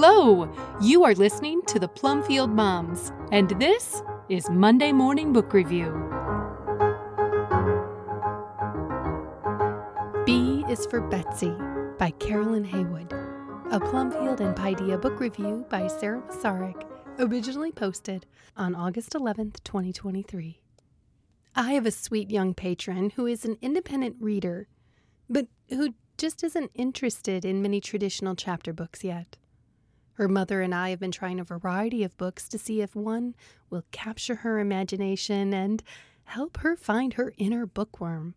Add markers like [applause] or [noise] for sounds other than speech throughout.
Hello! You are listening to the Plumfield Moms, and this is Monday Morning Book Review. B is for Betsy by Carolyn Haywood, a Plumfield and Paideia book review by Sarah Masaryk, originally posted on August 11th, 2023. I have a sweet young patron who is an independent reader, but who just isn't interested in many traditional chapter books yet. Her mother and I have been trying a variety of books to see if one will capture her imagination and help her find her inner bookworm.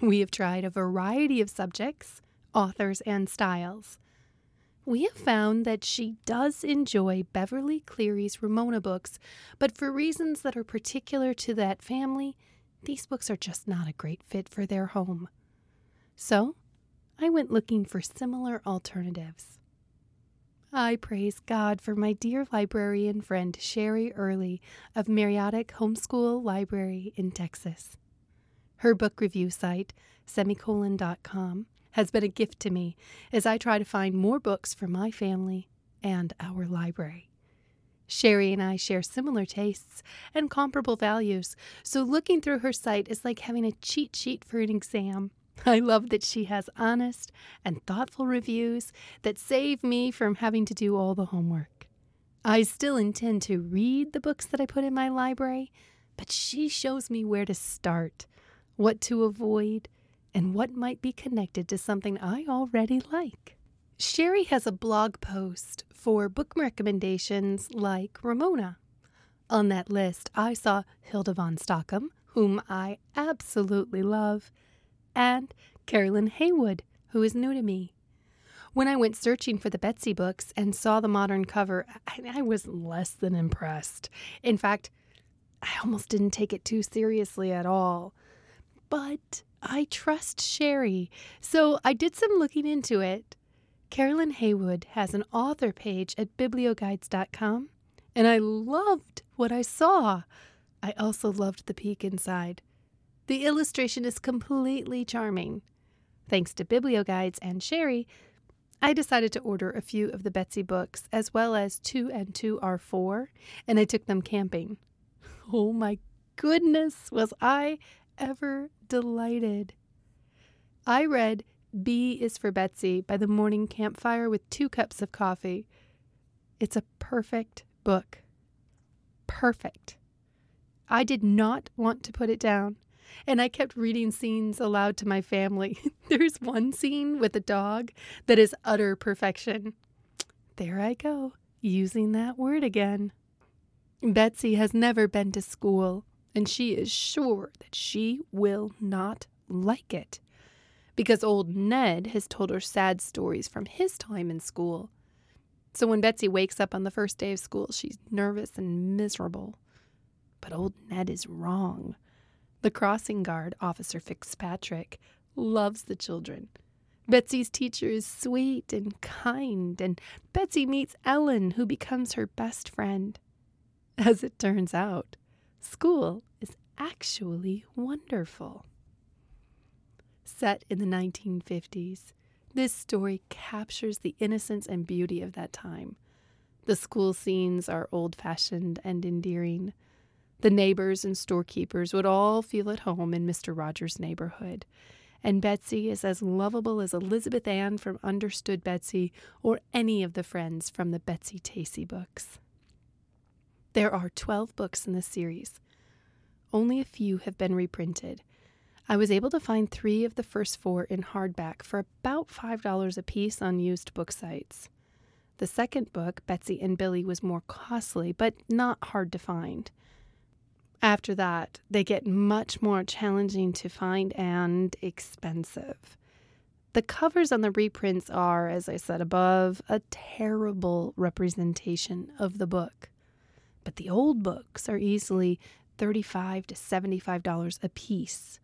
We have tried a variety of subjects, authors, and styles. We have found that she does enjoy Beverly Cleary's Ramona books, but for reasons that are particular to that family, these books are just not a great fit for their home. So, I went looking for similar alternatives. I praise God for my dear librarian friend Sherry Early of Mariotic Homeschool Library in Texas. Her book review site, semicolon.com, has been a gift to me as I try to find more books for my family and our library. Sherry and I share similar tastes and comparable values, so looking through her site is like having a cheat sheet for an exam. I love that she has honest and thoughtful reviews that save me from having to do all the homework. I still intend to read the books that I put in my library, but she shows me where to start, what to avoid, and what might be connected to something I already like. Sherry has a blog post for book recommendations like Ramona. On that list, I saw Hilda van Stockum, whom I absolutely love, and Carolyn Haywood, who is new to me. When I went searching for the Betsy books and saw the modern cover, I, I was less than impressed. In fact, I almost didn't take it too seriously at all. But I trust Sherry, so I did some looking into it. Carolyn Haywood has an author page at biblioguides.com, and I loved what I saw. I also loved the peek inside. The illustration is completely charming. Thanks to Biblioguides and Sherry, I decided to order a few of the Betsy books, as well as two and two are four, and I took them camping. Oh my goodness, was I ever delighted! I read B is for Betsy by the morning campfire with two cups of coffee. It's a perfect book. Perfect. I did not want to put it down and I kept reading scenes aloud to my family. [laughs] There's one scene with a dog that is utter perfection. There I go, using that word again. Betsy has never been to school, and she is sure that she will not like it because old Ned has told her sad stories from his time in school. So when Betsy wakes up on the first day of school, she's nervous and miserable. But old Ned is wrong. The crossing guard, Officer Fitzpatrick, loves the children. Betsy's teacher is sweet and kind, and Betsy meets Ellen, who becomes her best friend. As it turns out, school is actually wonderful. Set in the 1950s, this story captures the innocence and beauty of that time. The school scenes are old fashioned and endearing. The neighbors and storekeepers would all feel at home in Mr. Rogers' neighborhood. And Betsy is as lovable as Elizabeth Ann from Understood Betsy or any of the friends from the Betsy Tacy books. There are 12 books in this series. Only a few have been reprinted. I was able to find three of the first four in hardback for about $5 a piece on used book sites. The second book, Betsy and Billy, was more costly, but not hard to find. After that, they get much more challenging to find and expensive. The covers on the reprints are, as I said above, a terrible representation of the book. But the old books are easily 35 to $75 a piece.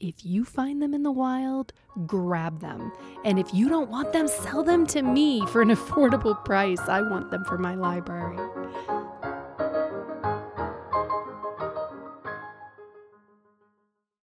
If you find them in the wild, grab them. And if you don't want them, sell them to me for an [laughs] affordable price. I want them for my library.